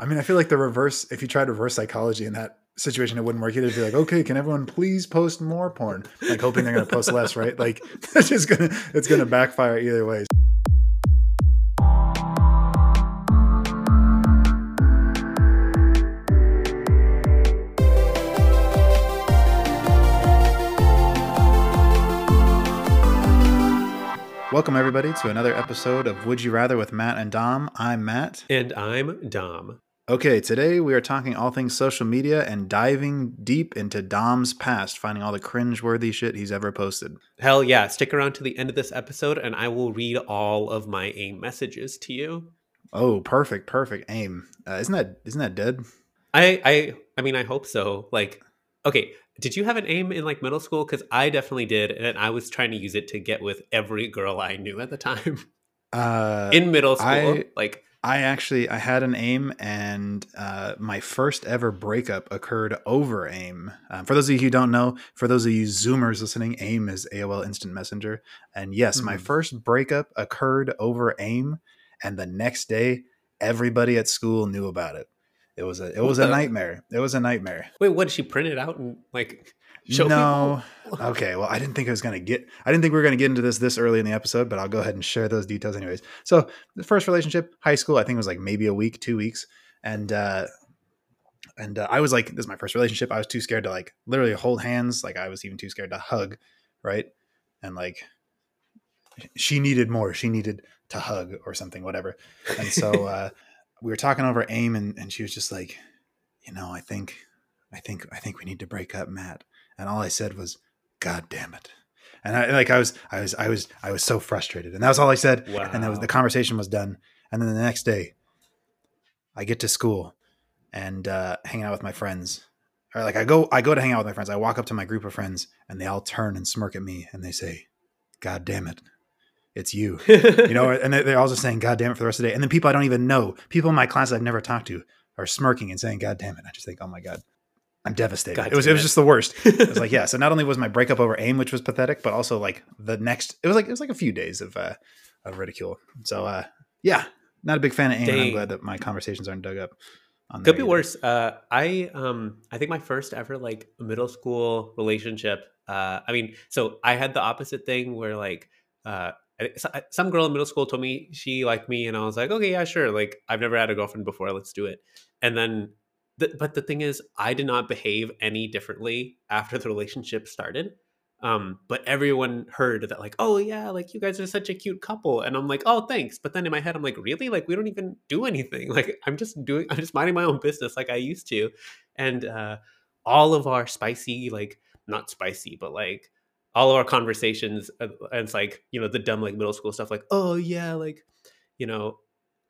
I mean, I feel like the reverse. If you tried reverse psychology in that situation, it wouldn't work. You'd be like, okay, can everyone please post more porn? Like hoping they're going to post less, right? Like that's just gonna it's gonna backfire either way. Welcome everybody to another episode of Would You Rather with Matt and Dom. I'm Matt. And I'm Dom. Okay, today we are talking all things social media and diving deep into Dom's past, finding all the cringe-worthy shit he's ever posted. Hell yeah. Stick around to the end of this episode and I will read all of my AIM messages to you. Oh, perfect, perfect. Aim. Uh, isn't that isn't that dead? I I I mean I hope so. Like okay, did you have an aim in like middle school? Because I definitely did, and I was trying to use it to get with every girl I knew at the time. Uh, in middle school, I- like I actually I had an aim, and uh, my first ever breakup occurred over AIM. Um, for those of you who don't know, for those of you Zoomers listening, AIM is AOL Instant Messenger, and yes, my Hmm. Mm. first breakup occurred over AIM, and the next day, everybody at school knew about it. It was a it was a the- nightmare. It was a nightmare. wait, what did she print it out and like show no. people? Okay, well, I didn't think I was gonna get. I didn't think we were gonna get into this this early in the episode, but I'll go ahead and share those details anyways. So the first relationship, high school, I think it was like maybe a week, two weeks, and uh, and uh, I was like, this is my first relationship. I was too scared to like literally hold hands. Like I was even too scared to hug, right? And like she needed more. She needed to hug or something, whatever. And so uh, we were talking over aim, and and she was just like, you know, I think, I think, I think we need to break up, Matt. And all I said was, God damn it. And I like I was I was I was I was so frustrated. And that was all I said. And that was the conversation was done. And then the next day I get to school and uh hang out with my friends. Or like I go I go to hang out with my friends. I walk up to my group of friends and they all turn and smirk at me and they say, God damn it. It's you. You know, and they- they're all just saying God damn it for the rest of the day. And then people I don't even know, people in my class I've never talked to are smirking and saying, God damn it. I just think, oh my God. I'm devastated. God it was it was just the worst. It was like, yeah. So not only was my breakup over AIM, which was pathetic, but also like the next, it was like it was like a few days of uh, of ridicule. So uh, yeah, not a big fan of AIM. and I'm glad that my conversations aren't dug up. On Could be either. worse. Uh, I um I think my first ever like middle school relationship. Uh, I mean, so I had the opposite thing where like uh some girl in middle school told me she liked me, and I was like, okay, yeah, sure. Like I've never had a girlfriend before. Let's do it. And then, the, but the thing is, I did not behave any differently after the relationship started. Um, but everyone heard that like, oh yeah, like you guys are such a cute couple, and I'm like, oh thanks. But then in my head, I'm like, really? Like we don't even do anything. Like I'm just doing, I'm just minding my own business like I used to, and uh, all of our spicy, like not spicy, but like all of our conversations, uh, and it's like you know the dumb like middle school stuff, like oh yeah, like you know.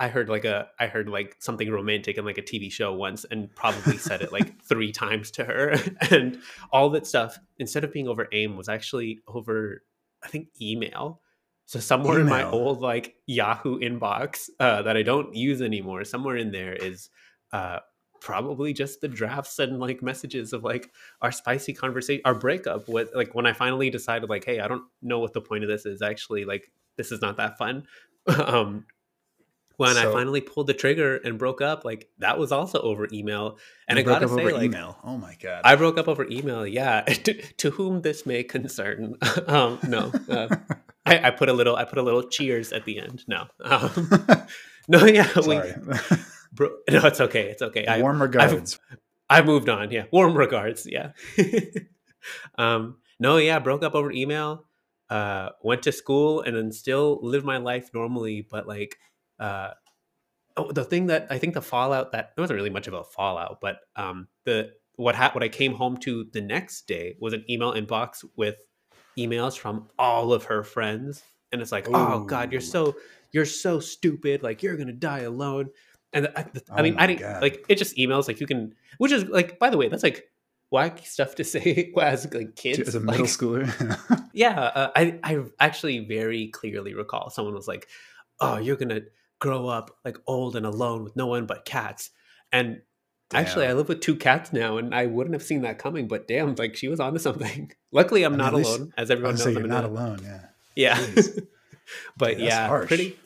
I heard like a I heard like something romantic in like a TV show once and probably said it like three times to her and all that stuff instead of being over AIM was actually over I think email. So somewhere in my old like Yahoo inbox uh, that I don't use anymore, somewhere in there is uh, probably just the drafts and like messages of like our spicy conversation, our breakup. With like when I finally decided like, hey, I don't know what the point of this is. Actually, like this is not that fun. um, when I finally pulled the trigger and broke up, like that was also over email. And I gotta say, like, email. Oh my god. I broke up over email. Yeah, to, to whom this may concern. um, no, uh, I, I put a little. I put a little cheers at the end. No, um, no, yeah, we, Sorry. bro, no, it's okay. It's okay. I, Warm regards. I moved on. Yeah, warm regards. Yeah. um, no, yeah, broke up over email. Uh, went to school and then still live my life normally, but like, uh, oh, the thing that I think the fallout that there wasn't really much of a fallout, but um, the what ha- what I came home to the next day was an email inbox with emails from all of her friends, and it's like, oh god, you're so you're so stupid, like you're gonna die alone. And I, I Oh mean, I didn't God. like it. Just emails, like you can, which is like, by the way, that's like wacky stuff to say as like kids. As a like, middle schooler. yeah, uh, I I actually very clearly recall someone was like, "Oh, you're gonna grow up like old and alone with no one but cats." And actually, I live with two cats now, and I wouldn't have seen that coming. But damn, like she was onto something. Luckily, I'm I mean, not least- alone, as everyone knows. I'm not a- alone. Yeah. Yeah, but Dude, yeah, harsh. pretty.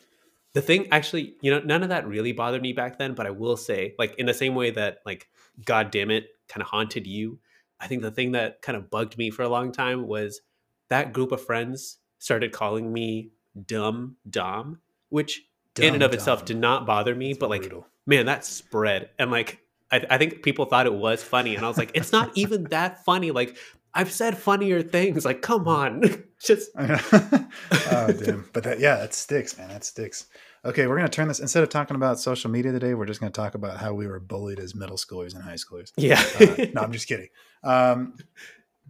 the thing actually, you know, none of that really bothered me back then, but I will say, like, in the same way that, like, God damn it kind of haunted you, I think the thing that kind of bugged me for a long time was that group of friends started calling me dumb Dom, which Dumb in and of itself did not bother me, It's but like, man, that spread. And like, I, I think people thought it was funny. And I was like, it's not even that funny. Like, I've said funnier things. Like, come on. Just, oh damn! But that yeah, that sticks, man. That sticks. Okay, we're gonna turn this instead of talking about social media today. We're just gonna talk about how we were bullied as middle schoolers and high schoolers. yeah. Uh, no, I'm just kidding. Um,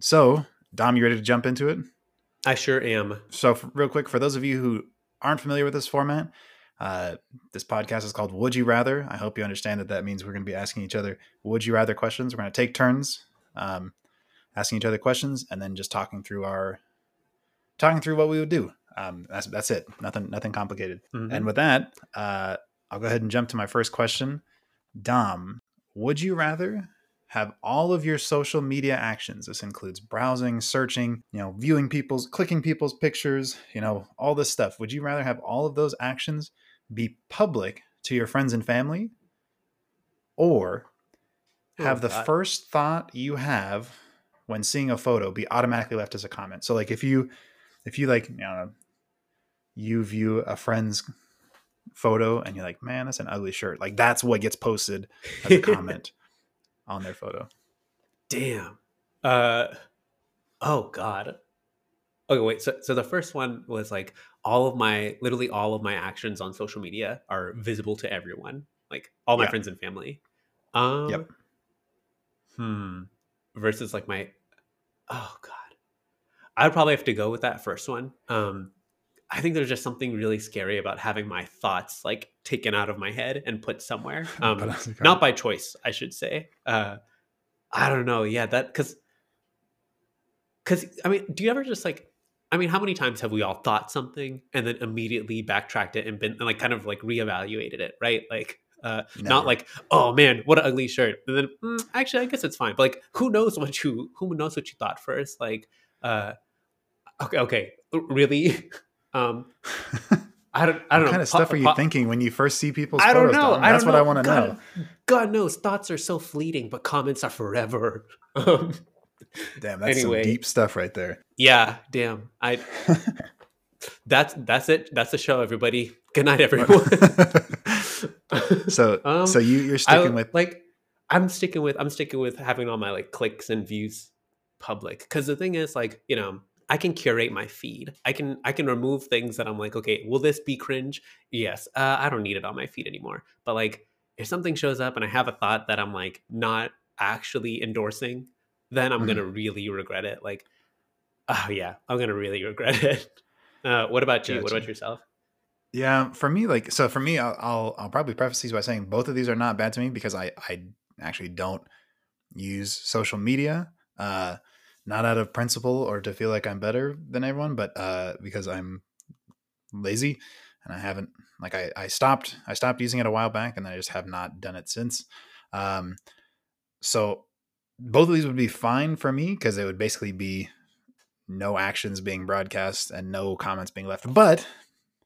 so Dom, you ready to jump into it? I sure am. So, real quick, for those of you who aren't familiar with this format, uh, this podcast is called Would You Rather. I hope you understand that that means we're going to be asking each other Would You Rather questions. We're going to take turns um, asking each other questions and then just talking through our talking through what we would do. Um, that's that's it. Nothing nothing complicated. Mhm. And with that, uh, I'll go ahead and jump to my first question. Dom, would you rather have all of your social media actions? This includes browsing, searching, you know, viewing people's, clicking people's pictures, you know, all this stuff. Would you rather have all of those actions be public to your friends and family, or have Oh, the God. first thought you have when seeing a photo be automatically left as a comment? So, like, if you, if you like, don't know, you view a friend's photo and you're like, man, that's an ugly shirt. Like that's what gets posted as a comment on their photo. Damn. Uh oh god. Okay, wait. So so the first one was like all of my literally all of my actions on social media are visible to everyone, like all my Yeah. friends and family. Um Yep. Hmm. Versus like my oh god. I'd probably have to go with that first one. Um I think there's just something really scary about having my thoughts like taken out of my head and put somewhere. Um, not by choice, I should say. Uh, I don't know. Yeah, that because because I mean, do you ever just like? I mean, how many times have we all thought something and then immediately backtracked it and been and like kind of like reevaluated it, right? Like, uh, Never. not like, oh man, what an ugly shirt, and then mm, actually, I guess it's fine. But like, who knows what you who knows what you thought first? Like, uh, okay, okay, really. um, I don't. I don't what know. kind of stuff Po- are you po- thinking when you first see people's I don't photos? know. I That's don't what I want to know. God knows, thoughts are so fleeting, but comments are forever. Um, Damn, that's Anyway. some deep stuff right there. yeah, damn. I. That's that's it. That's the show, everybody. Good night, everyone. so, Um, so you you're I sticking with like. I'm sticking with. I'm sticking with having all my like clicks and views public because the thing is, like, you know, I can curate my feed. I can I can remove things that I'm like, okay, will this be cringe? Yes. Uh, I don't need it on my feed anymore. But like, if something shows up and I have a thought that I'm like not actually endorsing, then I'm Mhm. gonna really regret it. Like, oh yeah, I'm gonna really regret it. Uh, what about you? What about yourself? Yeah, for me, like so for me, I'll, I'll I'll probably preface these by saying both of these are not bad to me because I I actually don't use social media, uh, not out of principle or to feel like I'm better than everyone, but uh, because I'm lazy and I haven't like I I stopped I stopped using it a while back and I just have not done it since. Um, so both of these would be fine for me because it would basically be no actions being broadcast and no comments being left. But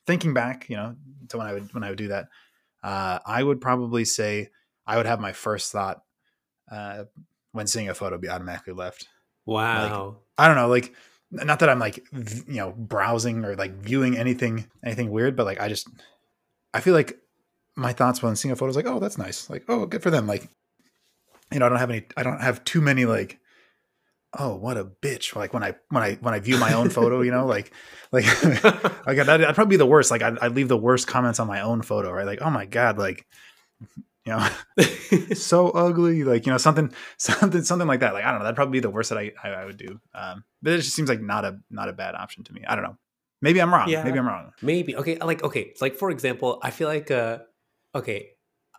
thinking back, you know, to when I would when I would do that, uh, I would probably say I would have my first thought uh, when seeing a photo be automatically left. Wow. I don't know, like not that I'm like v- you know browsing or like viewing anything anything weird, but like I just I feel like my thoughts when seeing a photo is like, oh, that's nice, like oh, good for them, like you know, I don't have any, I don't have too many like. Oh, what a bitch! Like when I when I when I view my own photo, you know, like like like that, that'd probably be the worst. Like I'd, I'd leave the worst comments on my own photo, right? Like, oh my god, like you know, so ugly, like you know, something, something, something like that. Like I don't know, that'd probably be the worst that I, I, I would do. Um, but it just seems like not a not a bad option to me. I don't know. Maybe I'm wrong. Yeah. Maybe I'm wrong. Maybe. Okay. Like, okay. Like, for example, I feel like, uh, okay,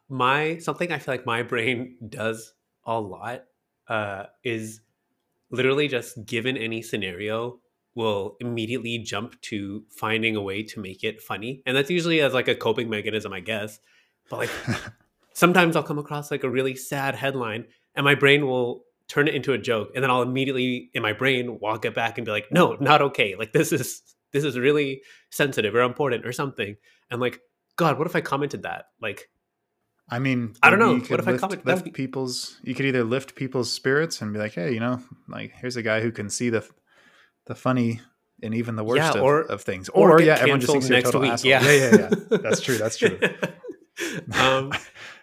my, something I feel like my brain does a lot, uh, is literally just given any scenario will immediately jump to finding a way to make it funny. And that's usually as like a coping mechanism, I guess. But like, sometimes I'll come across like a really sad headline and my brain will turn it into a joke. And then I'll immediately in my brain walk it back and be like, no, not okay. Like this is, this is really sensitive or important or something. And like God, what if I commented that? Like, I mean, I don't know. What if I lift, comment- that lift be- people's? You could either lift people's spirits and be like, hey, you know, like here's a guy who can see the the funny and even the worst Yeah, of, or- of things. or Or, yeah, everyone just thinks you're a total week. asshole. Yeah. yeah, yeah, yeah. That's true. That's true. um,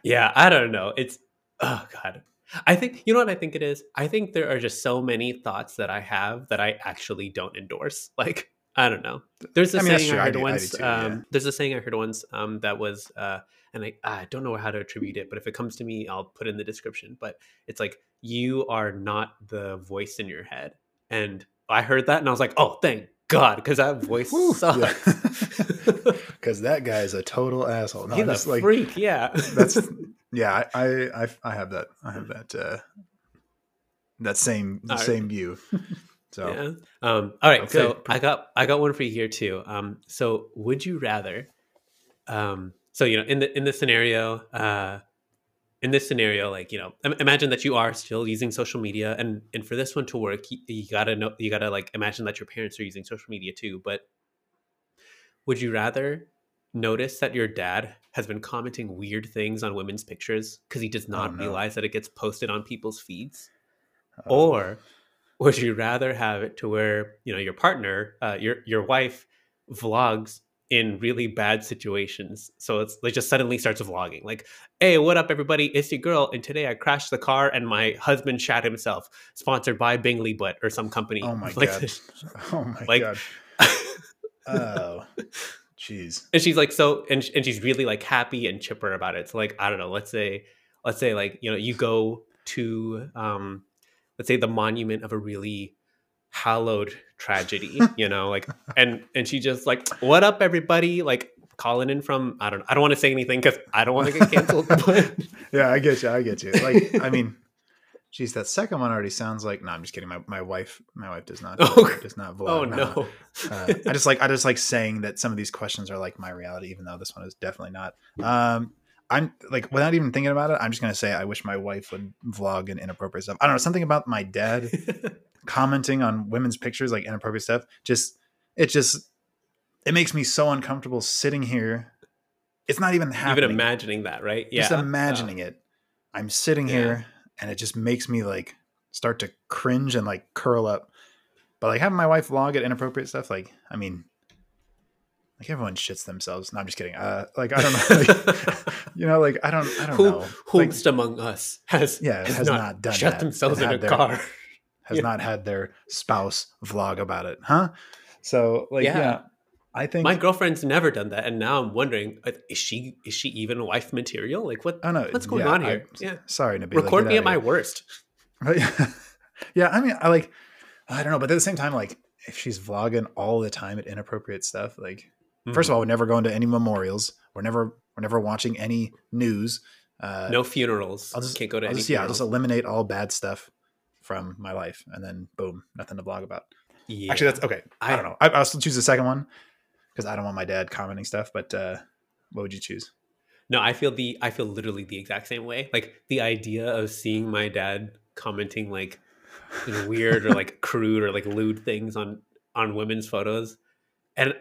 yeah, I don't know. It's oh god. I think you know what I think it is. I think there are just so many thoughts that I have that I actually don't endorse. Like I don't know. There's a I mean, saying. I I heard do- I do once. too, yeah. um, There's a saying I heard once um, that was, uh, and I, I don't know how to attribute it, but if it comes to me, I'll put in the description. But it's like you are not the voice in your head, and I heard that and I was like, oh, thank God, because that voice sucks. yeah. Because that guy is a total asshole. No, He's a like freak. Yeah, that's yeah. I, I I have that. I have that. uh That same the All right. same view. So Yeah. Um, all right. So I got I got one for you here too. Um, so would you rather? Um, so you know, in the in the scenario, uh, in this scenario, like you know, imagine that you are still using social media, and and for this one to work, you, you gotta know, you gotta like imagine that your parents are using social media too. But would you rather notice that your dad has been commenting weird things on women's pictures because he does not no. realize that it gets posted on people's feeds? uh, or would you rather have it to where you know your partner uh, your your wife vlogs in really bad situations so it's like just suddenly starts vlogging like hey what up everybody it's your girl and today i crashed the car and my husband shat himself sponsored by bingley butt or some company Oh my like god. Oh my Like- god. Oh, jeez. and she's like so and, and she's really like happy and chipper about it so like i don't know let's say let's say like you know you go to um let's say the monument of a really hallowed tragedy you know like and and she just like what up everybody like calling in from i don't i don't want to say anything because i don't want to get canceled but Yeah, I get you. I get you. Like, I mean, geez, that second one already sounds like. No, I'm just kidding. My my wife, my wife does not. Oh, does not vlog. oh no Uh, I just like I just like saying that some of these questions are like my reality, even though this one is definitely not. Um, I'm like without even thinking about it, I'm just gonna say I wish my wife would vlog and inappropriate stuff. I don't know something about my dad commenting on women's pictures, like inappropriate stuff. Just it just it makes me so uncomfortable sitting here. It's not even happening. even imagining that right yeah Just imagining it. I'm sitting Yeah. here and it just makes me like start to cringe and like curl up. But like having my wife vlog at inappropriate stuff, like I mean, like everyone shits themselves. No, I'm just kidding. Uh, like I don't know, like, you know, like I don't, I don't who know. Like, among us has Yeah, has not done shut that themselves in a their- car has yeah. not had their spouse vlog about it, huh? So like, Yeah. yeah, I think my girlfriend's never done that and now i'm wondering uh, is she is she even wife material like what I know. what's going yeah, on I- here yeah Sorry, Nabila. record get me at my worst yeah. I mean, I like. I don't know, but at the same time, like, if she's vlogging all the time at inappropriate stuff, like, first of all, we're never going to any memorials. We're never, we're never watching any news. Uh, no funerals I'll just, can't go to I'll any just, yeah, I'll just eliminate all bad stuff from my life, and then boom, nothing to blog about. yeah. Actually, that's okay. I, I- don't know. I, I'll still choose the second one because I don't want my dad commenting stuff. But uh, what would you choose? no i feel the i feel literally the exact same way like the idea of seeing my dad commenting like weird or like crude or like lewd things on on women's photos and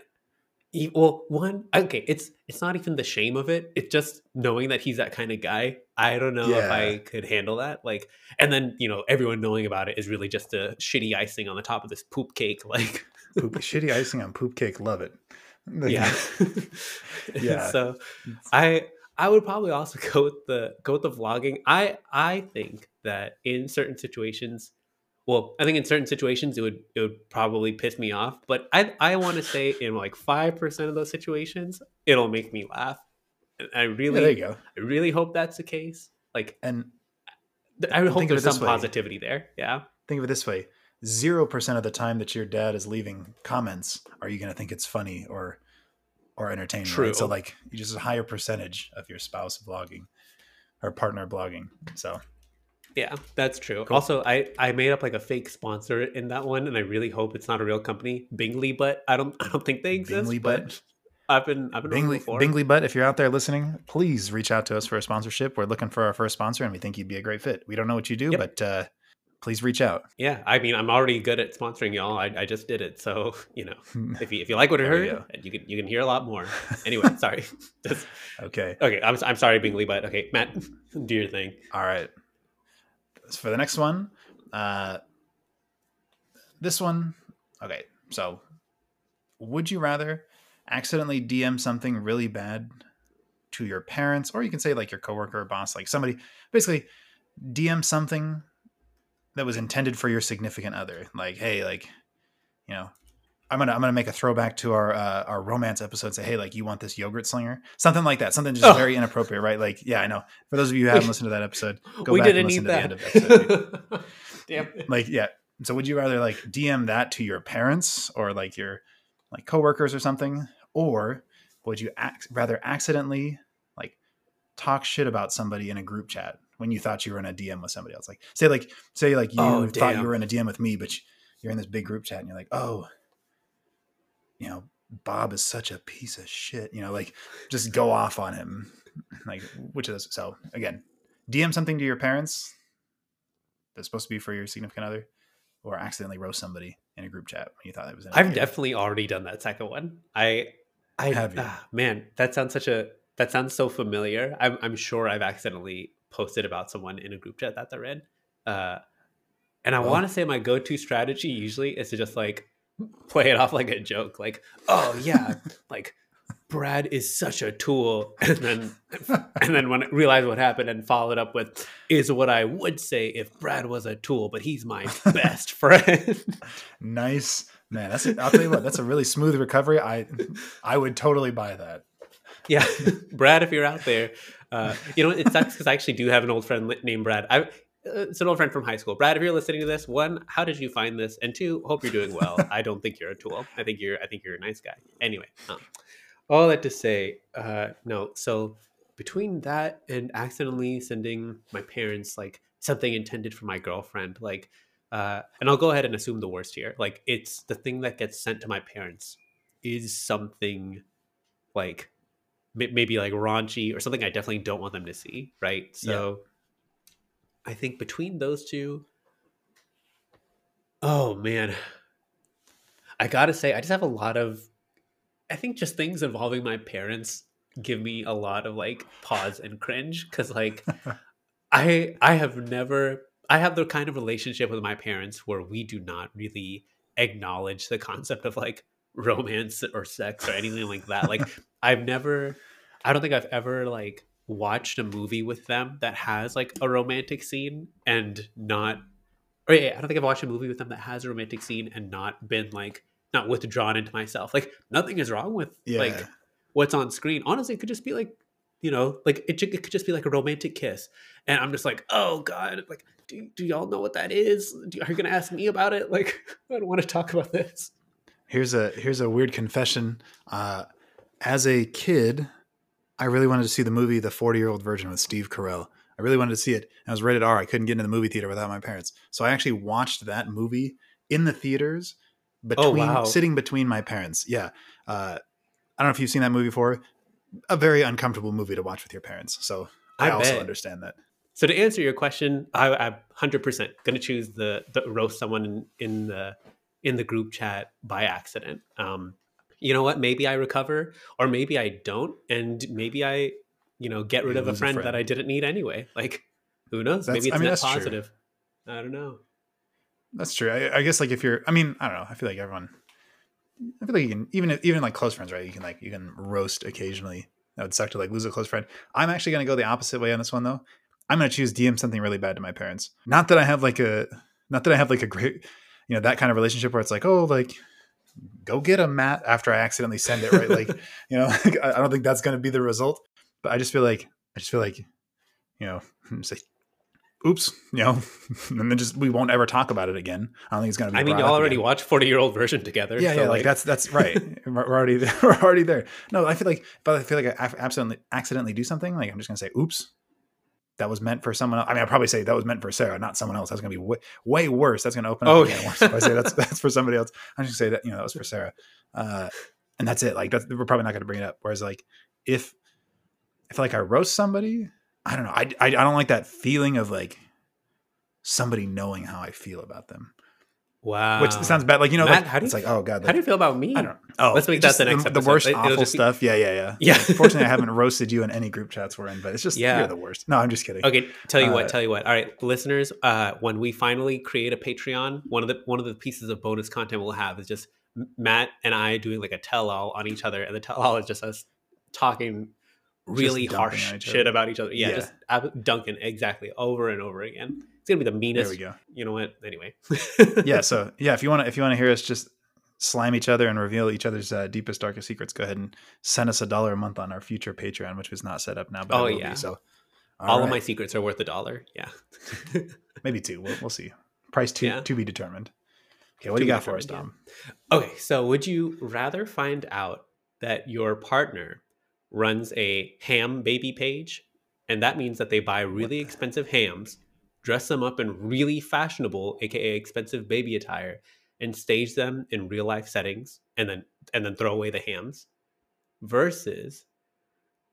well one okay it's it's not even the shame of it it's just knowing that he's that kind of guy i don't know if i could handle that like and then you know everyone knowing about it is really just a shitty icing on the top of this poop cake like Poop, shitty icing on poop cake. Love it. yeah Yeah. so i i would probably also go with the go with the vlogging i i think that in certain situations well i think in certain situations it would it would probably piss me off but i i want to say in like 5% of those situations it'll make me laugh and i Yeah, really there you go. i really hope that's the case like And i hope Think there's some way. positivity there yeah think of it this way: zero percent of the time that your dad is leaving comments, are you going to think it's funny or or entertaining? True. Right? So like, you just a higher percentage of your spouse vlogging or partner blogging. So Yeah, that's true. Cool. Also, I I made up like a fake sponsor in that one, and I really hope it's not a real company, Bingley. But I don't I don't think they exist. Bingley but Butt? I've been I've been Bingley, before. Bingley Butt, if you're out there listening, please reach out to us for a sponsorship. We're looking for our first sponsor, and we think you'd be a great fit. We don't know what you do, Yep. but uh, please reach out. Yeah, I mean, I'm already good at sponsoring y'all. I, I just did it, so you know, if you if you like what you heard, you can you can hear a lot more. Anyway, sorry. Just, okay. Okay, I'm I'm sorry Bingley Lee, but okay, Matt, do your thing. All right. For the next one, uh, this one, okay. So, would you rather accidentally DM something really bad to your parents, or you can say like your coworker or boss, like somebody, basically DM something that was intended for your significant other. Like, hey, like, you know, I'm gonna I'm gonna make a throwback to our uh, our romance episode. Say, hey, like, you want this yogurt slinger? Something like that. Something just oh. very inappropriate, right? Like, yeah, I know. For those of you who haven't listened to that episode, go we back didn't and listen to that. the end of episode. Damn. Like, yeah. So, would you rather like DM that to your parents or like your like coworkers or something, or would you ac- rather accidentally like talk shit about somebody in a group chat when you thought you were in a DM with somebody else? Like, say like say like you oh, thought you were in a DM with me, but you're in this big group chat and you're like, oh, you know, Bob is such a piece of shit. You know, like just go off on him. Like, which is so again, DM something to your parents that's supposed to be for your significant other, or accidentally roast somebody in a group chat when you thought it was. In. I've definitely already done that second one. I, I have. Ah, man, that sounds such a that sounds so familiar. I'm, I'm sure I've accidentally posted about someone in a group chat that they're in. Uh, and I oh. want to say my go-to strategy usually is to just like play it off like a joke, like, "Oh yeah, like Brad is such a tool," and then and then when I realize what happened and followed up with, "Is what I would say if Brad was a tool, but he's my best friend." nice, man. That's a, I'll tell you what. That's a really smooth recovery. I I would totally buy that. Yeah, Brad, if you're out there, uh, you know it sucks because I actually do have an old friend named Brad. I it's an old friend from high school. Brad, if you're listening to this, one, how did you find this? And two, hope you're doing well. I don't think you're a tool. I think you're I think you're a nice guy. Anyway, um, all that to say, uh, no. So between that and accidentally sending my parents like something intended for my girlfriend, like, uh, and I'll go ahead and assume the worst here. Like, it's the thing that gets sent to my parents is something like maybe like raunchy or something I definitely don't want them to see. Right. So. Yeah I think between those two, oh man, I gotta say, I just have a lot of, I think just things involving my parents give me a lot of like pause and cringe because like I I have never I have the kind of relationship with my parents where we do not really acknowledge the concept of like romance or sex or anything like that. Like I've never I don't think I've ever like watched a movie with them that has like a romantic scene and not or yeah, I don't think I've watched a movie with them that has a romantic scene and not been like not withdrawn into myself. Like nothing is wrong with yeah. like what's on screen. Honestly, it could just be like you know, like it, it could just be like a romantic kiss, and I'm just like, oh god, like do, do y'all know what that is? Do, are you gonna ask me about it? Like I don't want to talk about this. Here's a here's a weird confession. Uh, as a kid, I really wanted to see the movie The 40 Year Old Virgin with Steve Carell. I really wanted to see it. I was rated R. I couldn't get into the movie theater without my parents. So I actually watched that movie in the theaters between oh, wow. sitting between my parents. Yeah. Uh, I don't know if you've seen that movie before. A very uncomfortable movie to watch with your parents. So I, I also understand that. So to answer your question, I, am 100% going to choose the, the roast someone in, in the in the group chat by accident. Um, you know what? Maybe I recover, or maybe I don't, and maybe I, you know, get rid you of a friend, a friend, that I didn't need anyway. Like, who knows? That's, maybe it's I mean, net positive. True. I don't know. That's true. I, I, guess like if you're, I mean, I don't know. I feel like everyone, I feel like you can even even like close friends, right? You can like you can roast occasionally. That would suck to like lose a close friend. I'm actually going to go the opposite way on this one though. I'm going to choose DM something really bad to my parents. Not that I have like a, not that I have like a great, you know, that kind of relationship where it's like, oh, like go get a mat after I accidentally send it, right? like, you know, I don't think that's going to be the result, but I just feel like, I just feel like, you know, hmm, say, oops, you know, and then just, we won't ever talk about it again. I don't think it's going to be, I mean, you already again. watched 40 year old Virgin together. Yeah. So yeah. Like, like that's, that's right. we're already, there. we're already there. No, I feel like, but I feel like I accidentally, accidentally do something. Like I'm just going to say, oops, that was meant for someone else. I mean, I'd probably say that was meant for Sarah, not someone else. That's going to be way, way worse. That's going to open up. Oh, yeah. Worse. If I say that's that's for somebody else, I'm just say that you know that was for Sarah, uh, and that's it. Like that's, we're probably not going to bring it up. Whereas like if if like I roast somebody, I don't know. I, I I don't like that feeling of like somebody knowing how I feel about them. Wow. Which sounds bad. Like you know, Matt, like, how do you it's like oh god, How do you feel about me? I don't. Oh, Let's make that the next the, episode. worst It'll awful be- stuff. Yeah, yeah, yeah. Yeah. Fortunately, I haven't roasted you in any group chats we're in, but it's just Yeah. you're the worst. No, I'm just kidding. Okay, tell you Uh, what, tell you what. All right, listeners, uh, when we finally create a Patreon, one of the one of the pieces of bonus content we'll have is just Matt and I doing like a tell all on each other, and the tell all is just us talking really harsh shit about each other. Yeah, Yeah. just dunking exactly over and over again. It's gonna be the meanest. There we go. You know what? Anyway. Yeah. So yeah, if you want to, if you want to hear us just slime each other and reveal each other's uh, deepest, darkest secrets, go ahead and send us a dollar a month on our future Patreon, which is not set up now. But Oh, will be, yeah. so all of my secrets are worth a dollar. Yeah. maybe two. We'll, we'll see. Price to Yeah. to be determined. Okay, what do you got for us, determined, Dom? Okay, so would you rather find out that your partner runs a ham baby page, and that means that they buy really expensive hams, dress them up in really fashionable, aka expensive baby attire, and stage them in real life settings, and then and then throw away the hams, versus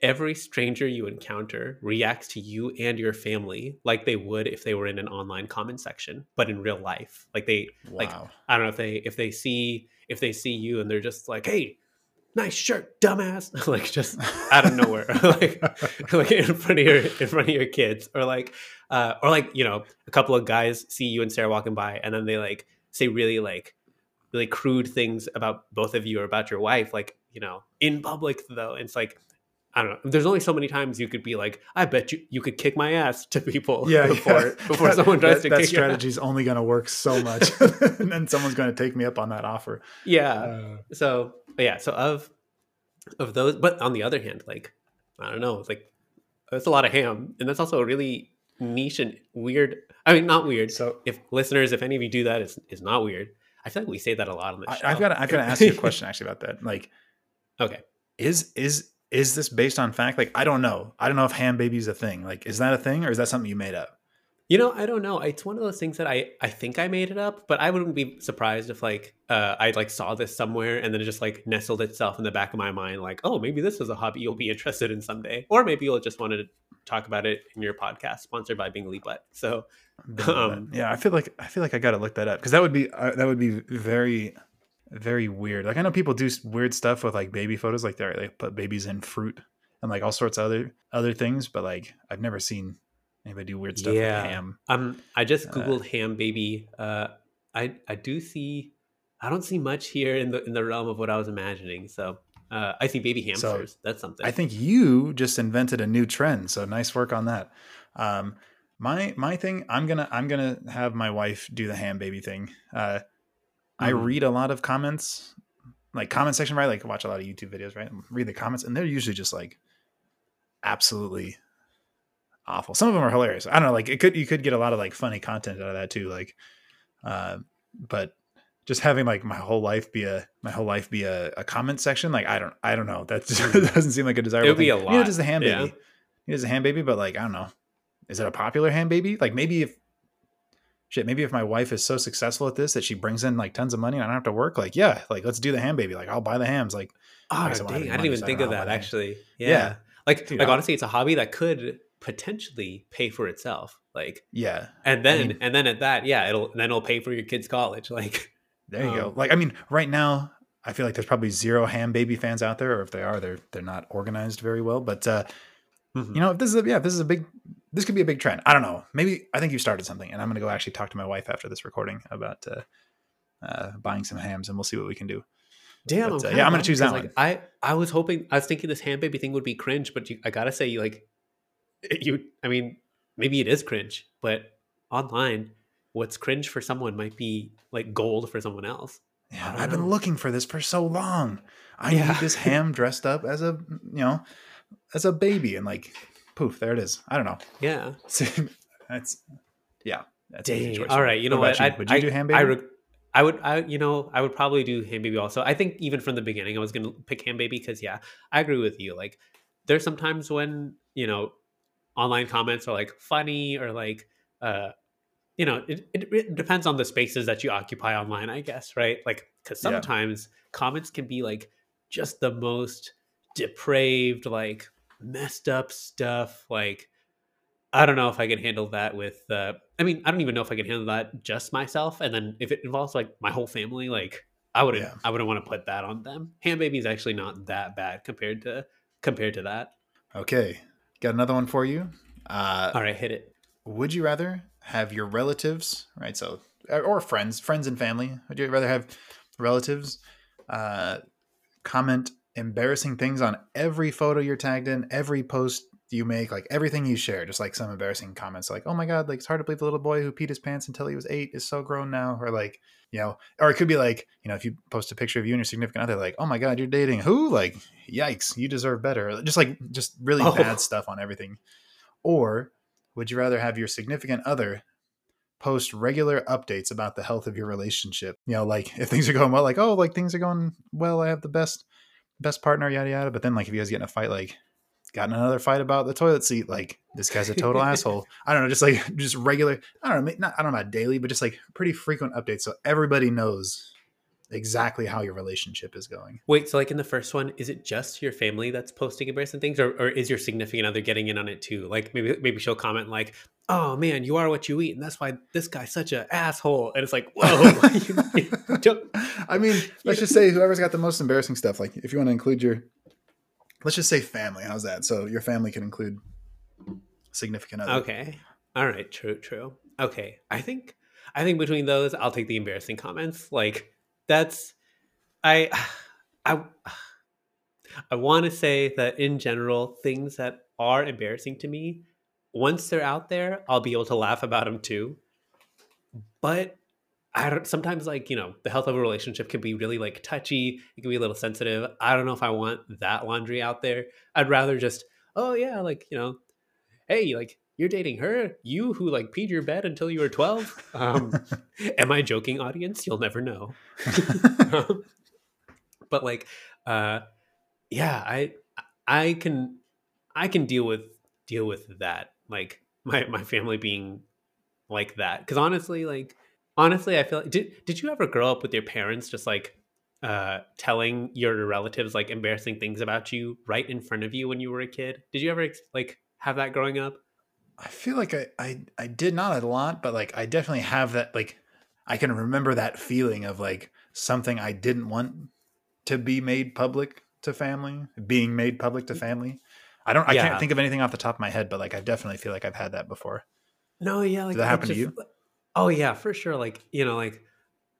every stranger you encounter reacts to you and your family like they would if they were in an online comment section, but in real life, like they like I don't know if they if they see if they see you and they're just like, "Hey, nice shirt, dumbass!" like just out of nowhere, like like in front of your in front of your kids, or like uh, or like you know a couple of guys see you and Sarah walking by, and then they like say really like really crude things about both of you or about your wife, like you know in public though. It's like. I don't know. There's only so many times you could be like, "I bet you you could kick my ass" to people yeah, before yeah. before That- someone tries that, to that kick your ass. strategy is only going to work so much, and then someone's going to take me up on that offer. Yeah, Uh, so yeah so of of those but on the other hand like i don't know it's like that's a lot of ham and that's also a really niche and weird i mean not weird so if listeners if any of you do that it's, it's not weird i feel like we say that a lot on the show I've got to, I've got to ask you a question actually about that. Like, okay is is is this based on fact? Like, I don't know. I don't know if ham baby is a thing. Like, is that a thing or is that something you made up? You know i don't know it's one of those things that i i think i made it up but i wouldn't be surprised if like uh i like saw this somewhere and then it just like nestled itself in the back of my mind like oh maybe this is a hobby you'll be interested in someday. Or maybe you'll just want to talk about it in your podcast sponsored by bingley butt. So Um, yeah, I feel like I feel like I got to look that up because that would be uh, that would be very very weird. Like I know people do weird stuff with like baby photos, like they they put babies in fruit and like all sorts of other other things, but like I've never seen anybody do weird stuff Yeah. with ham. Um, I just Uh, googled ham baby. Uh, I I do see, I don't see much here in the in the realm of what I was imagining. So uh, I see baby So, hamsters. That's something. I think you just invented a new trend, so nice work on that. Um, my my thing, I'm gonna I'm gonna have my wife do the ham baby thing. Uh, I Mhm. read a lot of comments, like comment section, right? Like watch a lot of YouTube videos, right? Read the comments, and they're usually just like absolutely awful. Some of them are hilarious. I don't know, like it could you could get a lot of like funny content out of that too. Like, uh, but just having like my whole life be a my whole life be a, a comment section, like I don't I don't know. That doesn't seem like a desirable. It would be a Neither lot, does the yeah. baby. Neither does the ham baby, but like I don't know. Is it a popular ham baby? Like maybe if shit, maybe if my wife is so successful at this that she brings in like tons of money and I don't have to work, like yeah, like let's do the ham baby. Like I'll buy the hams. Like oh, I dang, I didn't even so think of that actually. Yeah. Yeah. Like Dude, like honestly, it's a hobby that could potentially pay for itself. Like yeah, and then mean- and then at that, yeah, it'll then it'll pay for your kids' college. Like there you go. Um, Like I mean, right now I feel like there's probably zero ham baby fans out there, or if they are, they're they're not organized very well. But uh, mhm. you know, if this is a, yeah, if this is a big, this could be a big trend. I don't know. Maybe I think you started something, and I'm gonna go actually talk to my wife after this recording about uh, uh, buying some hams, and we'll see what we can do. Damn, But, I'm uh, yeah, I'm gonna choose that like, I I was hoping I was thinking this ham baby thing would be cringe, but you, I gotta say, you like you. I mean, maybe it is cringe, but online, what's cringe for someone might be like gold for someone else. Yeah, I've been looking for this for so long. I Yeah. need this ham dressed up as a you know as a baby, and like poof, there it is. I don't know. Yeah. that's yeah. That's an Dang. All right. You know about what? You? Would you I, do ham I, baby? re- I would. I you know I would probably do ham baby also. I think even from the beginning I was gonna pick ham baby because yeah I agree with you. Like there's sometimes when you know online comments are like funny or like uh you know it, it, it depends on the spaces that you occupy online i guess right like because Yeah. sometimes comments can be like just the most depraved like messed up stuff like I don't know if I can handle that with. Uh, I mean, I don't even know if I can handle that just myself. And then if it involves like my whole family, like I wouldn't. Yeah. I wouldn't want to put that on them. Ham baby is actually not that bad compared to compared to that. Okay, got another one for you. Uh, All right, hit it. would you rather have your relatives, right? So, or friends, friends and family. Would you rather have relatives uh, comment embarrassing things on every photo you're tagged in, every post you make, like everything you share, just like some embarrassing comments, like "Oh my god, like it's hard to believe the little boy who peed his pants until he was eight is so grown now," or like you know, or it could be like you know, if you post a picture of you and your significant other, like "Oh my god, you're dating who?" Like, yikes, you deserve better. Just like just really Oh. bad stuff on everything. Or would you rather have your significant other post regular updates about the health of your relationship? You know, like if things are going well, like, oh, like things are going well, I have the best best partner, yada yada. But then like if you guys get in a fight, like got in another fight about the toilet seat, like this guy's a total asshole. I don't know, just like just regular, I don't know, not I don't know about daily, but just like pretty frequent updates so everybody knows exactly how your relationship is going. Wait, so like in the first one, is it just your family that's posting embarrassing things, or, or is your significant other getting in on it too? Like maybe maybe she'll comment like, "Oh man, you are what you eat, and that's why this guy's such an asshole." And it's like, whoa, you- you I mean, let's just say whoever's got the most embarrassing stuff. Like, if you want to include your, let's just say family. How's that? So your family can include significant other. okay, all right, true, true. Okay, I think I think between those, I'll take the embarrassing comments. Like that's I I I want to say that in general, things that are embarrassing to me, once they're out there, I'll be able to laugh about them too. But I don't sometimes like, you know, the health of a relationship can be really like touchy, it can be a little sensitive. I don't know if I want that laundry out there. I'd rather just, oh yeah, like, you know, hey, like you're dating her, you who like peed your bed until you were 12. Um, am I joking, audience? You'll never know. Um, but like, uh, yeah, I I can I can deal with deal with that. Like my my family being like that. Because honestly, like honestly, I feel like did did you ever grow up with your parents just like uh telling your relatives like embarrassing things about you right in front of you when you were a kid? Did you ever like have that growing up? I feel like I, I I did not a lot, but like I definitely have that. Like I can remember that feeling of like something I didn't want to be made public to family, being made public to family. I don't. I Yeah. can't think of anything off the top of my head, but like I definitely feel like I've had that before. No, yeah, like that it happen to you? Oh yeah, for sure. Like you know, like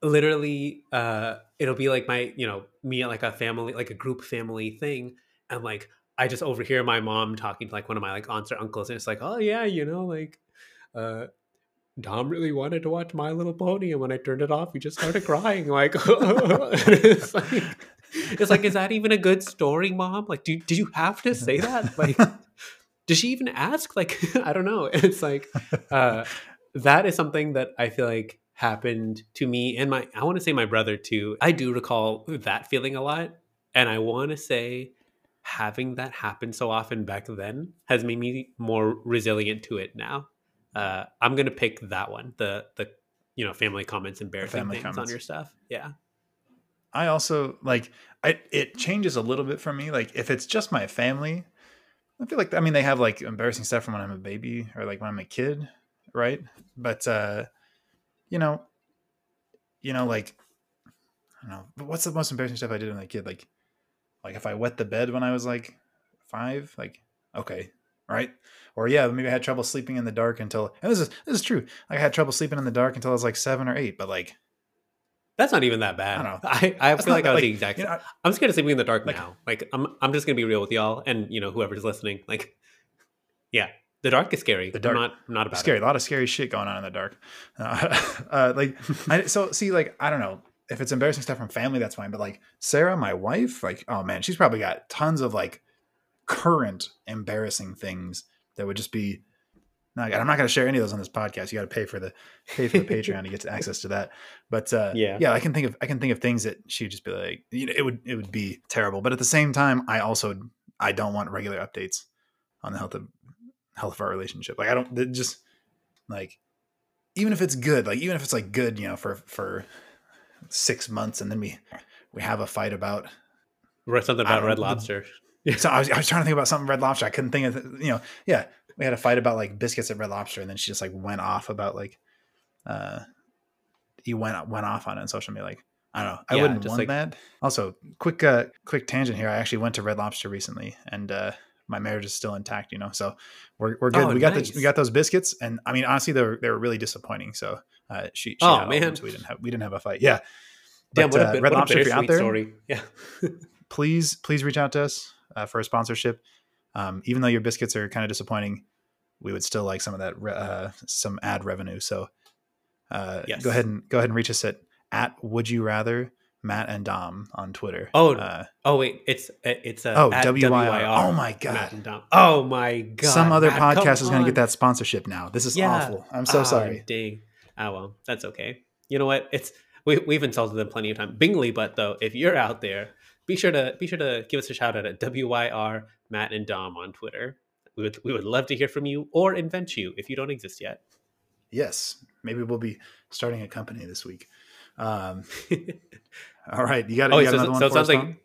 literally, uh, it'll be like my you know me at like a family, like a group family thing, and like I just overhear my mom talking to like one of my like aunts or uncles, and it's like, oh yeah, you know, like. uh Dom really wanted to watch My Little Pony, and when I turned it off, he just started crying. Like, it's like, it's like, is that even a good story, Mom? Like, do did you have to say that? Like, did she even ask? Like, I don't know. It's like, uh, that is something that I feel like happened to me and my, I want to say my brother too. I do recall that feeling a lot. And I want to say having that happen so often back then has made me more resilient to it now. Uh, I'm going to pick that one. The, the, you know, family comments, embarrassing family things on your stuff. Yeah. I also like I it changes a little bit for me. Like if it's just my family, I feel like I mean they have like embarrassing stuff from when I'm a baby or like when I'm a kid, right? But uh you know, you know, like I don't know, but what's the most embarrassing stuff I did when I kid? Like like if I wet the bed when I was like five, like okay, right? Or yeah, maybe I had trouble sleeping in the dark until and this is this is true. Like I had trouble sleeping in the dark until I was like seven or eight, but like That's not even that bad. I don't know. I, I feel like that- I was like, the exact. you know, I'm scared of sleeping in the dark Like- now. Like I'm, I'm just gonna be real with y'all, and you know whoever's listening. Like, yeah, the dark is scary. The dark- I'm not, not about scary. it. A lot of scary shit going on in the dark. Uh, uh, like, I, so see, like, I don't know if it's embarrassing stuff from family, that's fine. But like Sarah, my wife, like, oh man, she's probably got tons of like current embarrassing things that would just be. No, I'm not going to share any of those on this podcast. You got to pay for the pay for the Patreon to get to access to that. But uh, Yeah. yeah, I can think of I can think of things that she'd just be like, you know, it would it would be terrible. But at the same time, I also I don't want regular updates on the health of health of our relationship. Like I don't just like even if it's good, like even if it's like good, you know, for for six months and then we we have a fight about Or something about Red the- Lobster. so I was, I was trying to think about something red lobster. I couldn't think of, you know, yeah, we had a fight about like biscuits at Red Lobster, and then she just like went off about like, uh, you went went off on it on social media. Like I don't know, I Yeah, wouldn't just, want like- that. Also, quick uh, quick tangent here. I actually went to Red Lobster recently, and uh, my marriage is still intact. You know, so we're we're good. Oh, we got nice. the, we got those biscuits, and I mean honestly, they were they were really disappointing. So uh, she, she Oh, man. so we didn't have we didn't have a fight. Yeah. Damn, But, what a, uh, Red what Lobster, if you're out there, story. Yeah. please please reach out to us uh, for a sponsorship um, even though your biscuits are kind of disappointing we would still like some of that re- uh, some ad revenue so uh, Yes. go ahead and go ahead and reach us at at would you rather matt and dom on twitter Oh, uh, Oh wait, it's it's a Oh, at WIR. WIR. Oh, my God. Matt and Dom. Oh my god! some other Matt, podcast is going to get that sponsorship now this is Yeah. awful i'm so Ah, sorry Dang. Oh well, that's okay. You know what? It's we we've insulted them plenty of time. Bingley, but though, if you're out there, be sure to be sure to give us a shout out at WYR Matt and Dom on Twitter. We would we would love to hear from you or invent you if you don't exist yet. yes maybe we'll be starting a company this week um, all right you got, oh, you got so, another so one it sounds like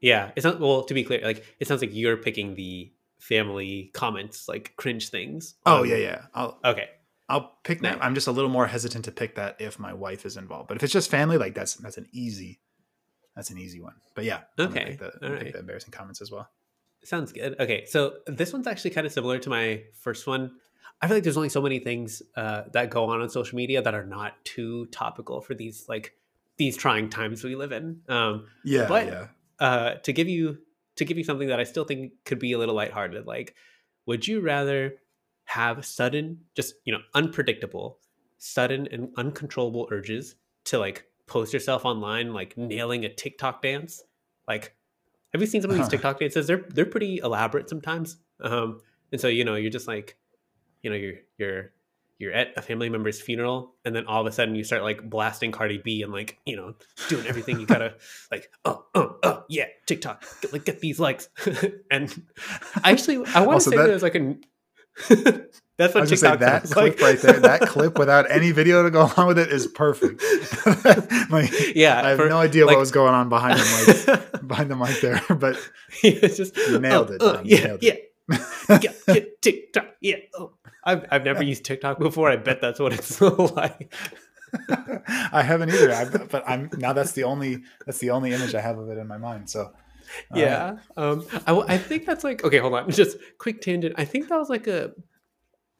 yeah. It's not well to be clear. Like it sounds like you're picking the family comments, like cringe things. oh on- yeah yeah I'll, Okay. I'll pick that. I'm just a little more hesitant to pick that if my wife is involved. But if it's just family, like that's that's an easy that's an easy one. But yeah, Okay, pick the, all right. the embarrassing comments as well. Sounds good. Okay, so this one's actually kind of similar to my first one. I feel like there's only so many things uh, that go on on social media that are not too topical for these like these trying times we live in. Um, Yeah, But- yeah. uh, to give you to give you something that I still think could be a little lighthearted, like, would you rather have sudden, just you know, unpredictable, sudden and uncontrollable urges to like post yourself online, like nailing a TikTok dance? Like, have you seen some of these Huh. TikTok dances? They're they're pretty elaborate sometimes. Um, and so you know, you're just like, you know, you're you're you're at a family member's funeral, and then all of a sudden you start like blasting Cardi B and like you know doing everything you gotta like oh oh oh yeah TikTok get, like get these likes and I actually I want to say that- there's like a that's I what was gonna say TikTok that clip like. right there, that clip without any video to go along with it is perfect. like, yeah I have for- no idea like- what was going on behind the mic, behind the mic there, but it's just You nailed it, Dom, yeah nailed yeah it. yeah yeah TikTok yeah oh. I've I've never used TikTok before I bet that's what it's like I haven't either. I, but I'm now that's the only that's the only image I have of it in my mind. So right. yeah um I, I think that's like okay hold on just quick tangent i think that was like a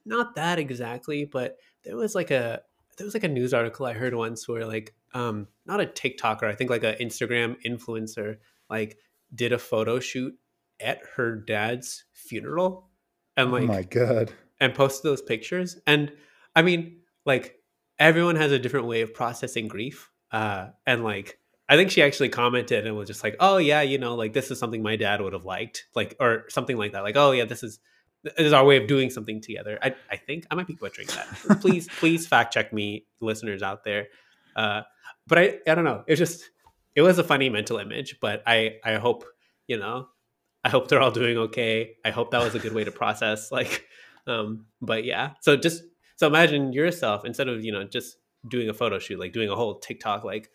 not that exactly but there was like a there was like a news article i heard once where like um not a tiktoker i think like an instagram influencer like did a photo shoot at her dad's funeral and like oh my god. And posted those pictures. And I mean, like everyone has a different way of processing grief. Uh, and like I think she actually commented and was just like, "Oh yeah, you know, like this is something my dad would have liked, like or something like that. Like, oh yeah, this is this is our way of doing something together." I I think I might be butchering that. please please fact check me, listeners out there. Uh, but I I don't know. It just it was a funny mental image, but I I hope you know I hope they're all doing okay. I hope that was a good way to process like um but yeah. So just so imagine yourself instead of, you know, just doing a photo shoot, like doing a whole TikTok like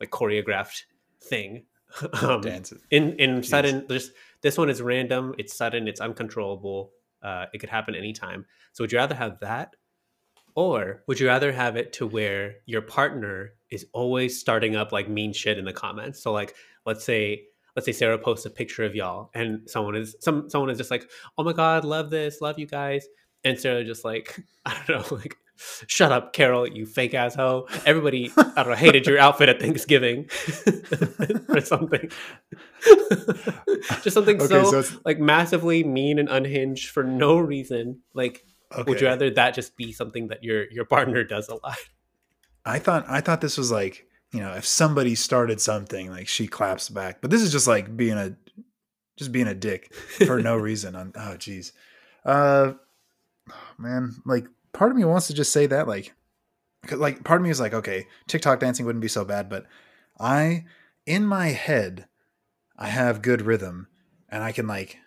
like choreographed thing. Um, Dances. in in Jeez. sudden just this one is random, it's sudden, it's uncontrollable. Uh it could happen anytime. So would you rather have that or would you rather have it to where your partner is always starting up like mean shit in the comments? So like let's say let's say Sarah posts a picture of y'all and someone is some someone is just like, "Oh my god, love this, love you guys." And Sarah just like, I don't know, like Shut up, Carol, you fake ass hoe. Everybody, I don't know, hated your outfit at Thanksgiving or something. Just something Okay, so, so like massively mean and unhinged for no reason. Like Okay. would you rather that just be something that your your partner does a lot? I thought I thought this was like you know if somebody started something like she claps back, but this is just like being a just being a dick for no reason. On oh geez, uh, man, like part of me wants to just say that like, like part of me is like okay, TikTok dancing wouldn't be so bad, but I in my head I have good rhythm and I can like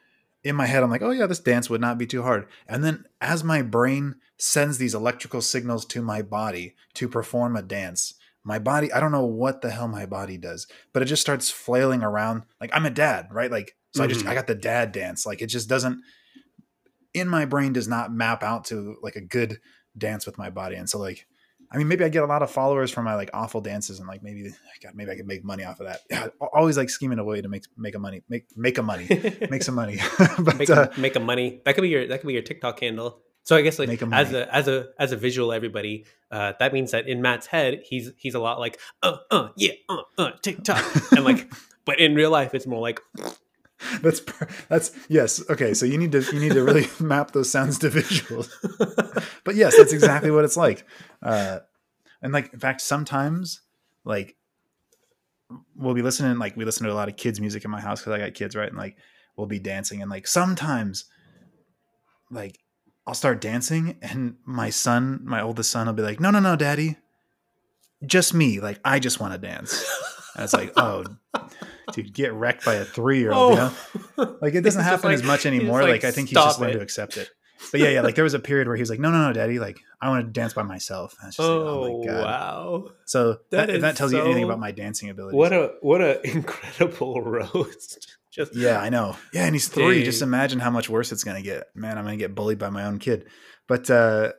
in my head I'm like oh yeah this dance would not be too hard, and then as my brain sends these electrical signals to my body to perform a dance. My body, I don't know what the hell my body does, but it just starts flailing around. Like I'm a dad, right? Like, so I just, Mhm. I got the dad dance. Like it just doesn't, in my brain does not map out to like a good dance with my body. And so like I mean, maybe I get a lot of followers from my like awful dances, and like maybe, God, maybe I could make money off of that. Yeah, always like scheming a way to make make a money, make make a money, make some money. but make, uh, make a money. That could be your that could be your TikTok handle. So I guess like as a as a as a visual, everybody, uh, that means that in Matt's head, he's he's a lot like uh uh yeah uh uh TikTok, and like, but in real life, it's more like. that's that's yes okay so you need to you need to really map those sounds to visuals. But yes that's exactly what it's like. Uh and like in fact sometimes like we'll be listening like we listen to a lot of kids music in my house because i got kids right and like we'll be dancing and like sometimes like I'll start dancing, and my son, my oldest son, will be like, "No, no, no, daddy, just me. Like I just want to dance." And it's like, "Oh, dude, get wrecked by a three year old." You oh. know, oh. like it doesn't happen like, as much anymore. Like, like, I think he's just learned to accept it. But yeah, yeah, like there was a period where he was like, "No, no, no, daddy, like I want to dance by myself." Oh, like, oh my oh, god, wow! So that, that, that tells so, you anything about my dancing ability. What a what a incredible roast! Just yeah, I know. Yeah, and he's three. Dang. Just imagine how much worse it's gonna get. Man, I'm gonna get bullied by my own kid. But uh,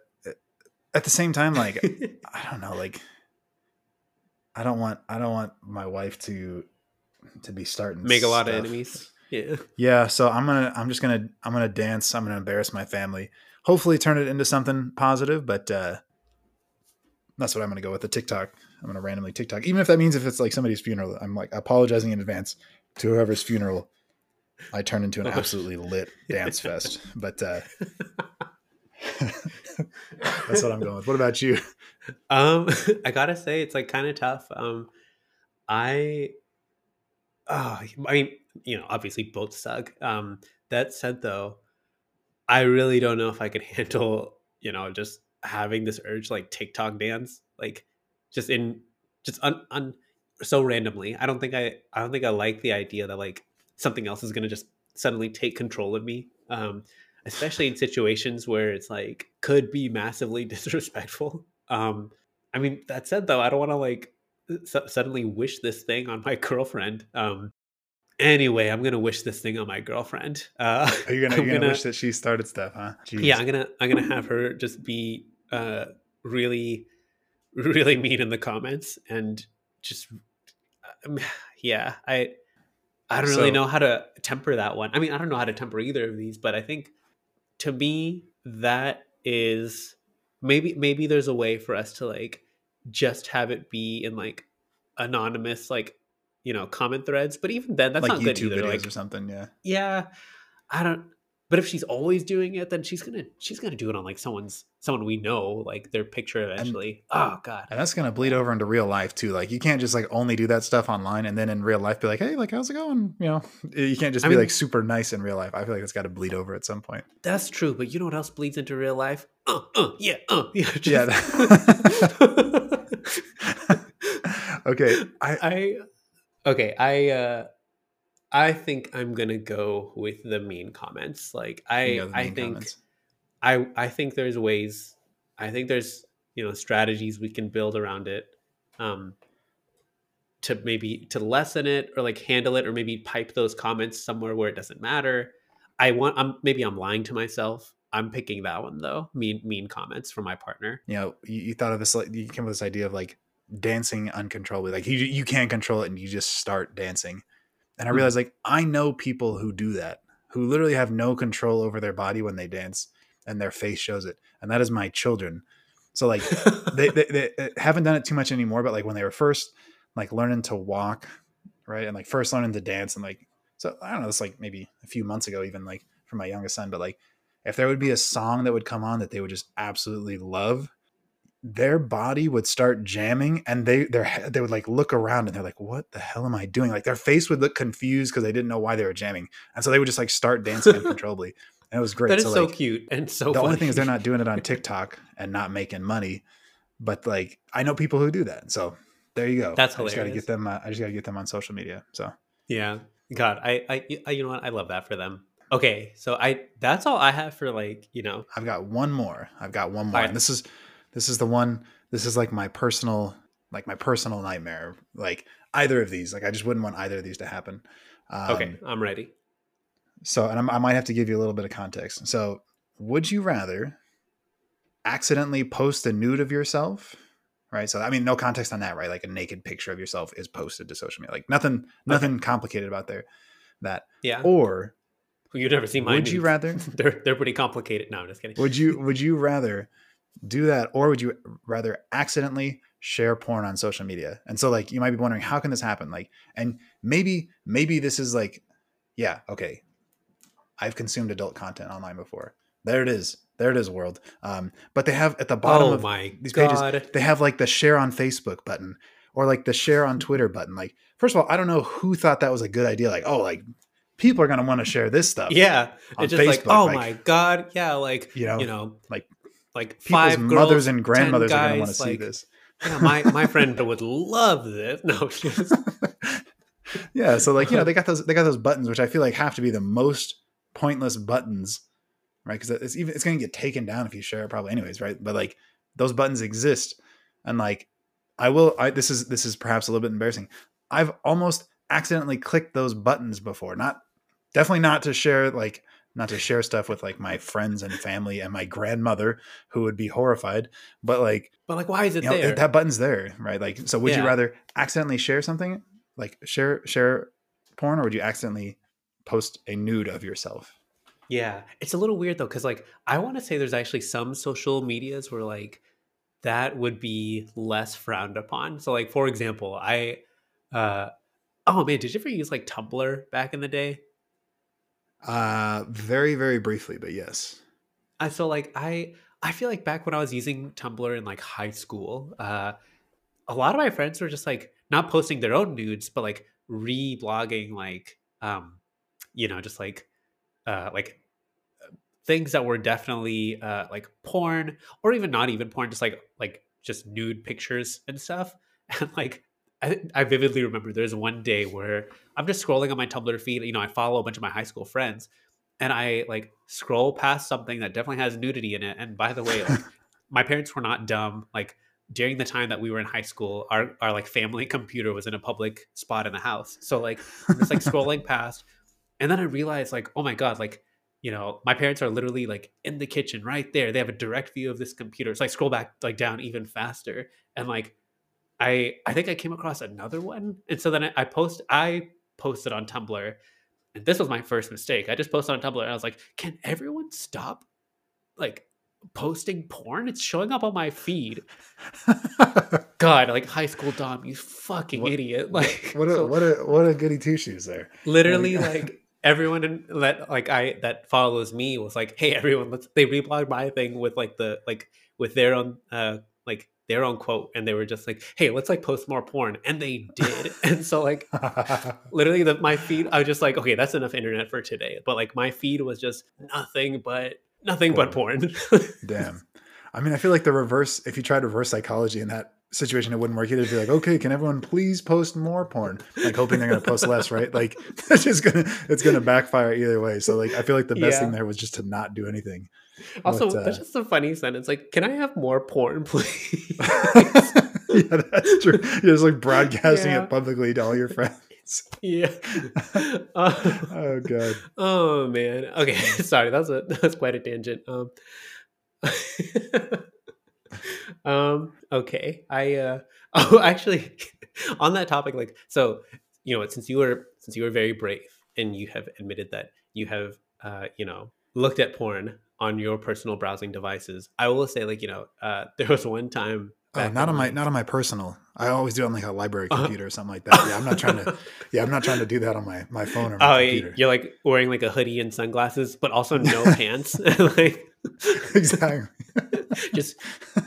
at the same time, like I don't know, like I don't want I don't want my wife to to be starting make a lot of enemies. Yeah. Yeah. So I'm gonna I'm just gonna I'm gonna dance. I'm gonna embarrass my family. Hopefully turn it into something positive, but uh that's what I'm gonna go with the TikTok. I'm gonna randomly TikTok, even if that means if it's like somebody's funeral. I'm like apologizing in advance to whoever's funeral, I turn into an absolutely lit dance fest. But uh, that's what I'm going with. What about you? Um, I gotta say, it's like kind of tough. Um, I, oh, I mean, you know, obviously both suck. Um, that said, though, I really don't know if I could handle, you know, just having this urge like TikTok dance, like just in just un, un so randomly. I don't think I I don't think I like the idea that like something else is gonna just suddenly take control of me. Um, especially in situations where it's like could be massively disrespectful. Um, I mean, that said though, I don't want to like suddenly wish this thing on my girlfriend. Um, anyway, I'm gonna wish this thing on my girlfriend. Uh, Are you gonna, you're gonna, gonna, wish that she started stuff, huh? Jeez. Yeah, I'm gonna I'm gonna have her just be uh, really really mean in the comments and just yeah, I I don't so, really know how to temper that one. I mean, I don't know how to temper either of these, but I think to me that is maybe maybe there's a way for us to like just have it be in like anonymous like you know comment threads but even then that's like not YouTube good either like, or something yeah yeah i don't but if she's always doing it, then she's gonna she's gonna do it on like someone's someone we know, like their picture eventually. And, oh god. And that's gonna bleed over into real life too. Like you can't just like only do that stuff online and then in real life be like, hey, like how's it going? You know, you can't just I be mean, like super nice in real life. I feel like it's got to bleed over at some point. That's true, but you know what else bleeds into real life? Uh, uh, yeah, uh, yeah. Just... Yeah. okay, I, I okay, I. uh I think I'm gonna go with the mean comments. Like I, I think, comments. I, I think there's ways. I think there's you know strategies we can build around it, um, to maybe to lessen it or like handle it or maybe pipe those comments somewhere where it doesn't matter. I want. I'm maybe I'm lying to myself. I'm picking that one though. Mean mean comments from my partner. You know, you, you thought of this. Like you came with this idea of like dancing uncontrollably. Like you you can't control it and you just start dancing and I hmm. realized like I know people who do that, who literally have no control over their body when they dance and their face shows it. And that is my children. So like they, they, they, uh, haven't done it too much anymore, but like when they were first like learning to walk, right? And like first learning to dance and like so I don't know, it's like maybe a few months ago, even like for my youngest son, but like if there would be a song that would come on that they would just absolutely love, their body would start jamming and they their they would like look around and they're like what the hell am i doing like their face would look confused because they didn't know why they were jamming and so they would just like start dancing uncontrollably and it was great that is so, so like, cute and so the funny. only thing is they're not doing it on tiktok and not making money but like i know people who do that so there you go that's hilarious. i just gotta get them uh, i just gotta get them on social media so yeah god I, I i you know what i love that for them okay so i that's all i have for like you know i've got one more i've got one more right. and this is this is the one this is like my personal like my personal nightmare like either of these like i just wouldn't want either of these to happen um, okay i'm ready so and I'm, i might have to give you a little bit of context so would you rather accidentally post a nude of yourself? Right. So I mean, no context on that, right? Like a naked picture of yourself is posted to social media. Like nothing, nothing complicated about there. That. Yeah. Or You've never seen mine. would you rather? they're they're pretty complicated. No, I'm just kidding. Would you would you rather do that, or would you rather accidentally share porn on social media? And so, like, you might be wondering, how can this happen? Like, and maybe maybe this is like, yeah, okay, I've consumed adult content online before. There it is. There it is, world. Um, but they have at the bottom oh of my these god. pages, they have like the share on Facebook button or like the share on Twitter button. Like, first of all, I don't know who thought that was a good idea. Like, oh, like people are gonna want to share this stuff. Yeah, it's just like, oh like- my god, yeah, like You know, you know, like like People's five mothers girls, and 10 grandmothers are gonna want to guys, see this. Yeah, my my friend would love this. No, just, yeah so like you know they got those they got those buttons which i feel like have to be the most pointless buttons right? Because it's even it's going to get taken down if you share it probably anyways right? But like those buttons exist. And like i will i this is this is perhaps a little bit embarrassing. I've almost accidentally clicked those buttons before. Not definitely not to share like not to share stuff with like my friends and family and my grandmother who would be horrified but like but like, why is it you know, there? that button's there, right? Like, so would you rather accidentally share something, like share share porn, or would you accidentally post a nude of yourself? Yeah, it's a little weird though, because like I want to say there's actually some social medias where like that would be less frowned upon. So like for example, I uh oh man, did you ever use like Tumblr back in the day? Uh, very very briefly, but yes. I so like I I feel like back when I was using Tumblr in like high school, uh a lot of my friends were just like not posting their own nudes, but like reblogging like um you know, just like uh like things that were definitely uh like porn or even not even porn, just like like just nude pictures and stuff. And like I, I vividly remember there's one day where I'm just scrolling on my Tumblr feed. You know, I follow a bunch of my high school friends, and I like scroll past something that definitely has nudity in it. And by the way, like, my parents were not dumb. Like during the time that we were in high school, our our like family computer was in a public spot in the house. So like I'm just like scrolling past, and then I realized like, oh my god, like you know, my parents are literally like in the kitchen right there. They have a direct view of this computer. So I scroll back like down even faster, and like I I think I came across another one, and so then I, I post I posted on Tumblr, and this was my first mistake. I just posted on Tumblr, and I was like, can everyone stop like posting porn? It's showing up on my feed. God, like high school Dom, you fucking What- idiot! Like what a so what a what a goody two shoes there. literally like- everyone in, that like I that follows me was like, hey everyone, let's they reblogged my thing with like the like with their own uh like their own quote and they were just like hey let's like post more porn and they did and so like literally the, my feed i was just like okay that's enough internet for today but like my feed was just nothing but nothing but porn Damn. I mean, I feel like the reverse. If you tried reverse psychology in that situation, it wouldn't work either. It'd be like, okay, can everyone please post more porn? Like hoping they're going to post less, right? Like it's just gonna it's gonna backfire either way. So like, I feel like the best Yeah. thing there was just to not do anything. also But, uh, that's just a funny sentence like can i have more porn please yeah, that's true. You're just like broadcasting Yeah. it publicly to all your friends. yeah Uh, Oh god. oh man okay sorry that was a that was quite a tangent um um okay i uh oh actually on that topic like so you know since you were since you were very brave and you have admitted that you have uh you know looked at porn on your personal browsing devices i will say like you know uh there was one time Oh, not on my not on my personal. I always do it on like a library Uh-huh. computer or something like that. Yeah, I'm not trying to. Yeah, I'm not trying to do that on my my phone or my Oh, computer. you're like wearing like a hoodie and sunglasses, but also no pants. like exactly. just all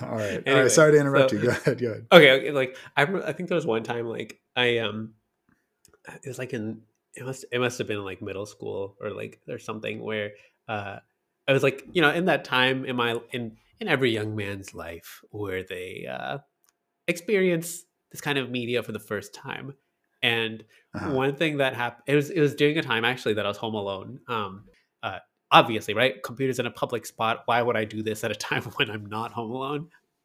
right. all Anyway, right. Sorry to interrupt so- you. Go ahead. Go ahead. okay, okay. Like I, I think there was one time like I um, it was like in it must it must have been like middle school or like or something where uh, I was like you know in that time in my in in every young man's life where they uh experience this kind of media for the first time, and Uh-huh. one thing that happened it was it was during a time actually that I was home alone. Um, uh, obviously, right? Computers in a public spot. Why would I do this at a time when I'm not home alone?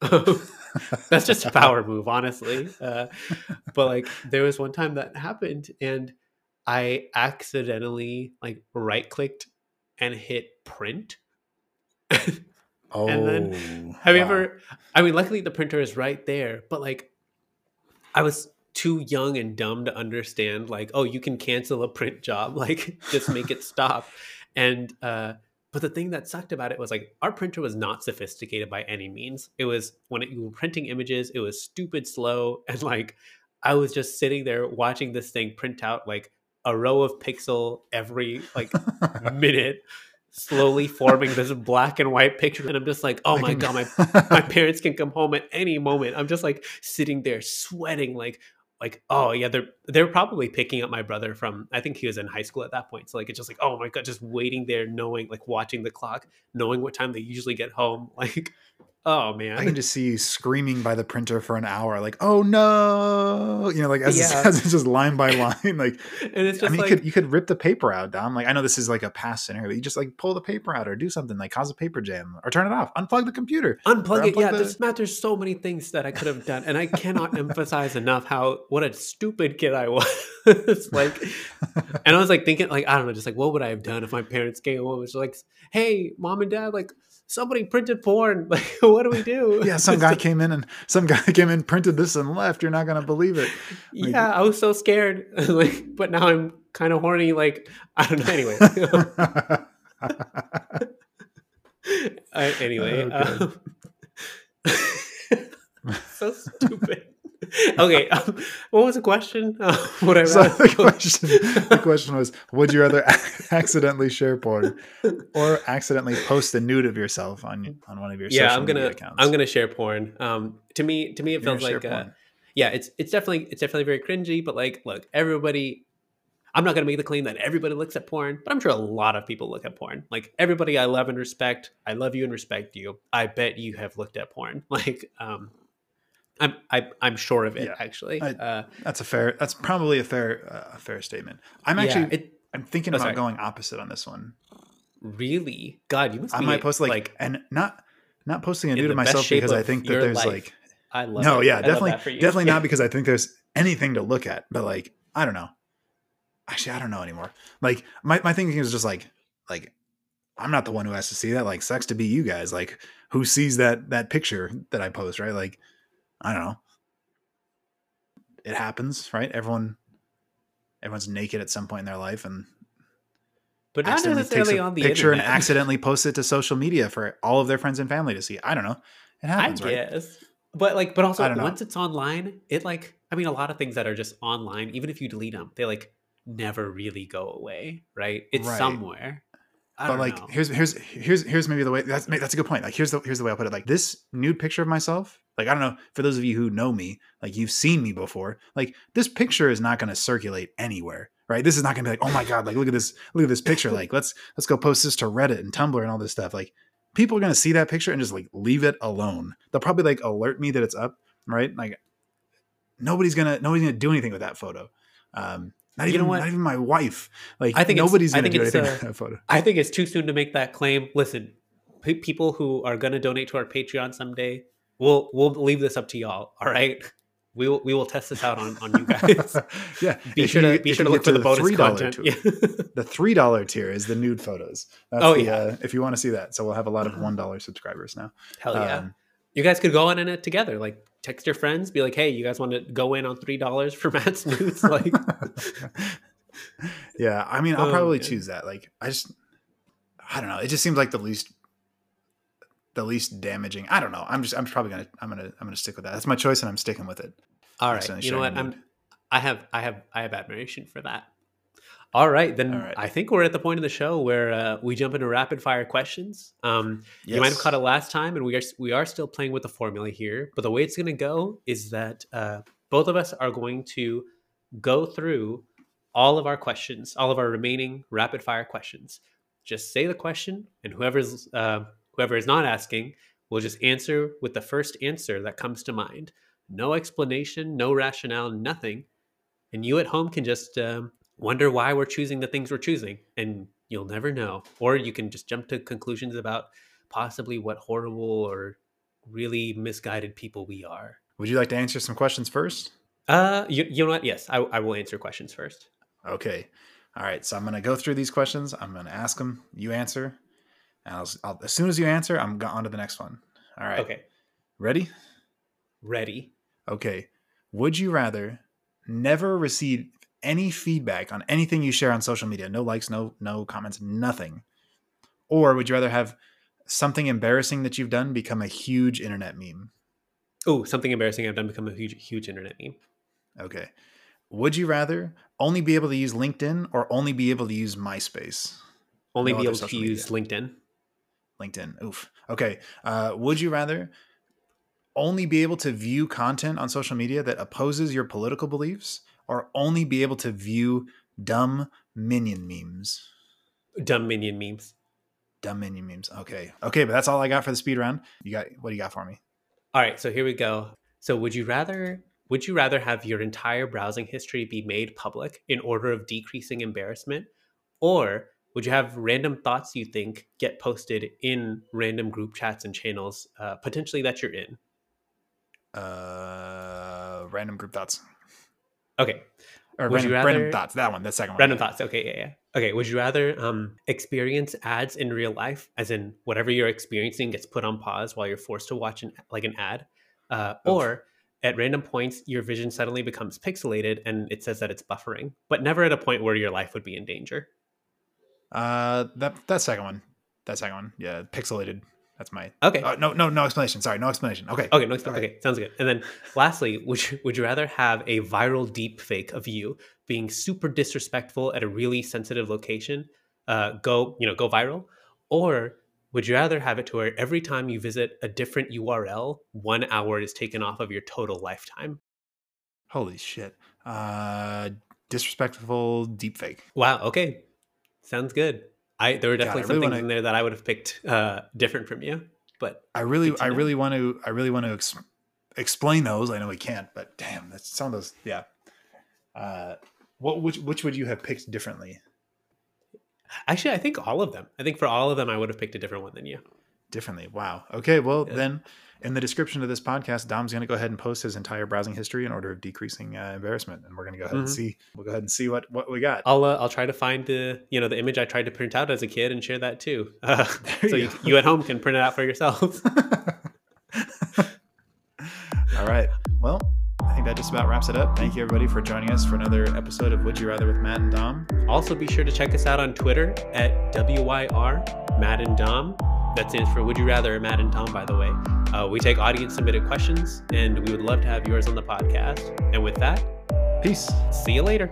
That's just a power move, honestly. Uh, but like, there was one time that happened, and I accidentally like right clicked and hit print. Oh, And then, Have you wow. ever? I mean, luckily the printer is right there, but like, I was too young and dumb to understand. Like, oh, you can cancel a print job. Like, just make it stop. And uh, but the thing that sucked about it was like our printer was not sophisticated by any means. It was when it, you were printing images, it was stupid slow, and like I was just sitting there watching this thing print out like a row of pixel every like minute slowly forming this black and white picture. And i'm just like oh my god my my parents can come home at any moment. I'm just like sitting there sweating like like oh yeah they're they're probably picking up my brother from i think he was in high school at that point. So like it's just like oh my god just waiting there knowing like watching the clock knowing what time they usually get home like oh man I can just see you screaming by the printer for an hour, like, "Oh no!" You know, like as, it's, Yeah. it's just line by line. Like, and it's just I mean, like you could you could rip the paper out, Dom. Like, I know this is like a past scenario, but you just like pull the paper out or do something, like cause a paper jam or turn it off, unplug the computer. unplug it yeah the- there's Matt, there's so many things that i could have done and i cannot emphasize enough how what a stupid kid i was like and i was like thinking like i don't know just like what would i have done if my parents came home it's like hey mom and dad like somebody printed porn like what do we do Yeah, some guy came in and some guy came in, printed this and left. You're not gonna believe it. like- yeah i was so scared like but now i'm kind of horny like i don't know anyway uh, anyway Okay. um, so stupid okay um, what was the question? Uh, what I so the question, the question was: Would you rather accidentally share porn or accidentally post a nude of yourself on on one of your yeah social i'm gonna media accounts? i'm gonna share porn. Um to me to me it You're feels like uh, yeah it's it's definitely it's definitely very cringy but like look everybody i'm not going to make the claim that everybody looks at porn but i'm sure a lot of people look at porn. Like everybody i love and respect i love you and respect you. I bet you have looked at porn. Like um i'm I, i'm sure of it Yeah. actually I- uh That's a fair. That's probably a fair uh, a fair statement. I'm yeah, actually. it I'm thinking Oh, about sorry. going opposite on this one. really god you must I be might post like, like and not not posting a nude of myself because I think that there's life. like i love no, it. yeah, I definitely, that for you. definitely Yeah. not because I think there's anything to look at. But like, I don't know. Actually, I don't know anymore. Like, my my thinking is just like, like, I'm not the one who has to see that. Like, sucks to be you guys. Like, who sees that that picture that I post? Right? Like, I don't know. It happens, right? Everyone, everyone's naked at some point in their life, and but not necessarily on the picture and accidentally posts it to social media for all of their friends and family to see. I don't know. It I happens, right? guess. But like, but also I once it's online, it like, I mean, a lot of things that are just online, even if you delete them, they like never really go away, right? It's Right. somewhere. I but like know. here's here's here's here's maybe the way that's that's a good point like here's the here's the way i'll put it like this nude picture of myself like i don't know for those of you who know me like you've seen me before like this picture is not going to circulate anywhere right? This is not going to be like oh my god like look at this look at this picture like let's let's go post this to reddit and tumblr and all this stuff like people are going to see that picture and just like leave it alone. They'll probably like alert me that it's up right? Like nobody's gonna nobody's gonna do anything with that photo. Um not You even know what? not even my wife. Like I think nobody's gonna do anything uh, with that photo. I think it's too soon to make that claim. Listen, pe- people who are going to donate to our Patreon someday, we'll we'll leave this up to y'all. All right, we will we will test this out on on you guys. yeah, Be if sure you- to be sure to look for the bonus $3 content. tier- Yeah. The three dollar tier is the nude photos. That's Oh, the, yeah. uh, if you want to see that, so we'll have a lot of one dollar subscribers now. Hell yeah. Um, you guys could go on in it together. Like text your friends, be like, "Hey, you guys want to go in on three dollars for Matt's nudes?" Like, yeah, I mean, I'll Oh, probably choose that. Like, I just, I don't know. It just seems like the least, the least damaging. I don't know. I'm just, I'm probably gonna, I'm gonna, I'm gonna stick with that. That's my choice, and I'm sticking with it. all right, you know what? I'm, I have, I have, I have admiration for that. All right, then All right. I think we're at the point of the show where uh, we jump into rapid fire questions. Um, You might have caught it last time, and we are we are still playing with the formula here. But the way it's going to go is that uh, both of us are going to go through all of our questions, all of our remaining rapid fire questions. Just say the question, and whoever's uh, whoever is not asking will just answer with the first answer that comes to mind. No explanation, no rationale, nothing. And you at home can just um, wonder why we're choosing the things we're choosing, and you'll never know. Or you can just jump to conclusions about possibly what horrible or really misguided people we are. Would you like to answer some questions first? Uh, you, you know what? Yes, I, I will answer questions first. Okay. All right, so I'm gonna go through these questions. I'm gonna ask them. You answer, I'll, I'll, as soon as you answer, I'm on to the next one. All right. Okay. Ready? Ready. Okay. Would you rather never receive any feedback on anything you share on social media? No likes, no no comments, nothing. Or would you rather have something embarrassing that you've done become a huge internet meme? Oh, something embarrassing I've done become a huge, huge internet meme. Okay. Would you rather only be able to use LinkedIn or only be able to use MySpace? Only No be able to social use LinkedIn. LinkedIn. Oof. Okay. Uh, would you rather only be able to view content on social media that opposes your political beliefs or only be able to view dumb minion memes? Dumb minion memes. Dumb minion memes. Okay. Okay, but that's all I got for the speed round. You got what do you got for me? All right, so here we go. So would you rather would you rather have your entire browsing history be made public in order of decreasing embarrassment or would you have random thoughts you think get posted in random group chats and channels uh, potentially that you're in? Uh random group thoughts. Okay. Or Would you random, random thoughts. That one, the second one. Random thoughts. Okay, yeah, yeah. Okay, would you rather um experience ads in real life as in whatever you're experiencing gets put on pause while you're forced to watch an like an ad uh, or at random points your vision suddenly becomes pixelated and it says that it's buffering, but never at a point where your life would be in danger. Uh that that second one. That second one. Yeah, pixelated. That's my Okay. uh, no no no explanation. Sorry, no explanation. Okay. Okay, no, okay, Okay. sounds good. And then lastly, would you, would you rather have a viral deep fake of you being super disrespectful at a really sensitive location, uh, go you know go viral, or would you rather have it to where every time you visit a different URL, one hour is taken off of your total lifetime? Holy shit. Uh disrespectful deepfake. Wow. Okay, sounds good. I there were God, definitely really some things wanna- in there that I would have picked uh, different from you, but I really I really want to I really want to ex- explain those. I know we can't, but damn, that's some of those yeah. Uh what which which would you have picked differently? actually, I think all of them. I think for all of them, I would have picked a different one than you. Differently. Wow. Okay, well Yeah. then in the description of this podcast, Dom's going to go ahead and post his entire browsing history in order of decreasing uh, embarrassment, and we're going to go ahead and Mhm. see. We'll go ahead and see what what we got. I'll uh, I'll try to find the you know the image I tried to print out as a kid and share that too, uh, so you you, at home can print it out for yourselves. All right. Well, I think that just about wraps it up. Thank you everybody for joining us for another episode of Would You Rather with Matt and Dom. also, be sure to check us out on Twitter at WYR Matt and Dom. That stands for Would You Rather Matt and Dom, by the way. Uh, we take audience submitted questions, and we would love to have yours on the podcast. And with that, Peace. see you later.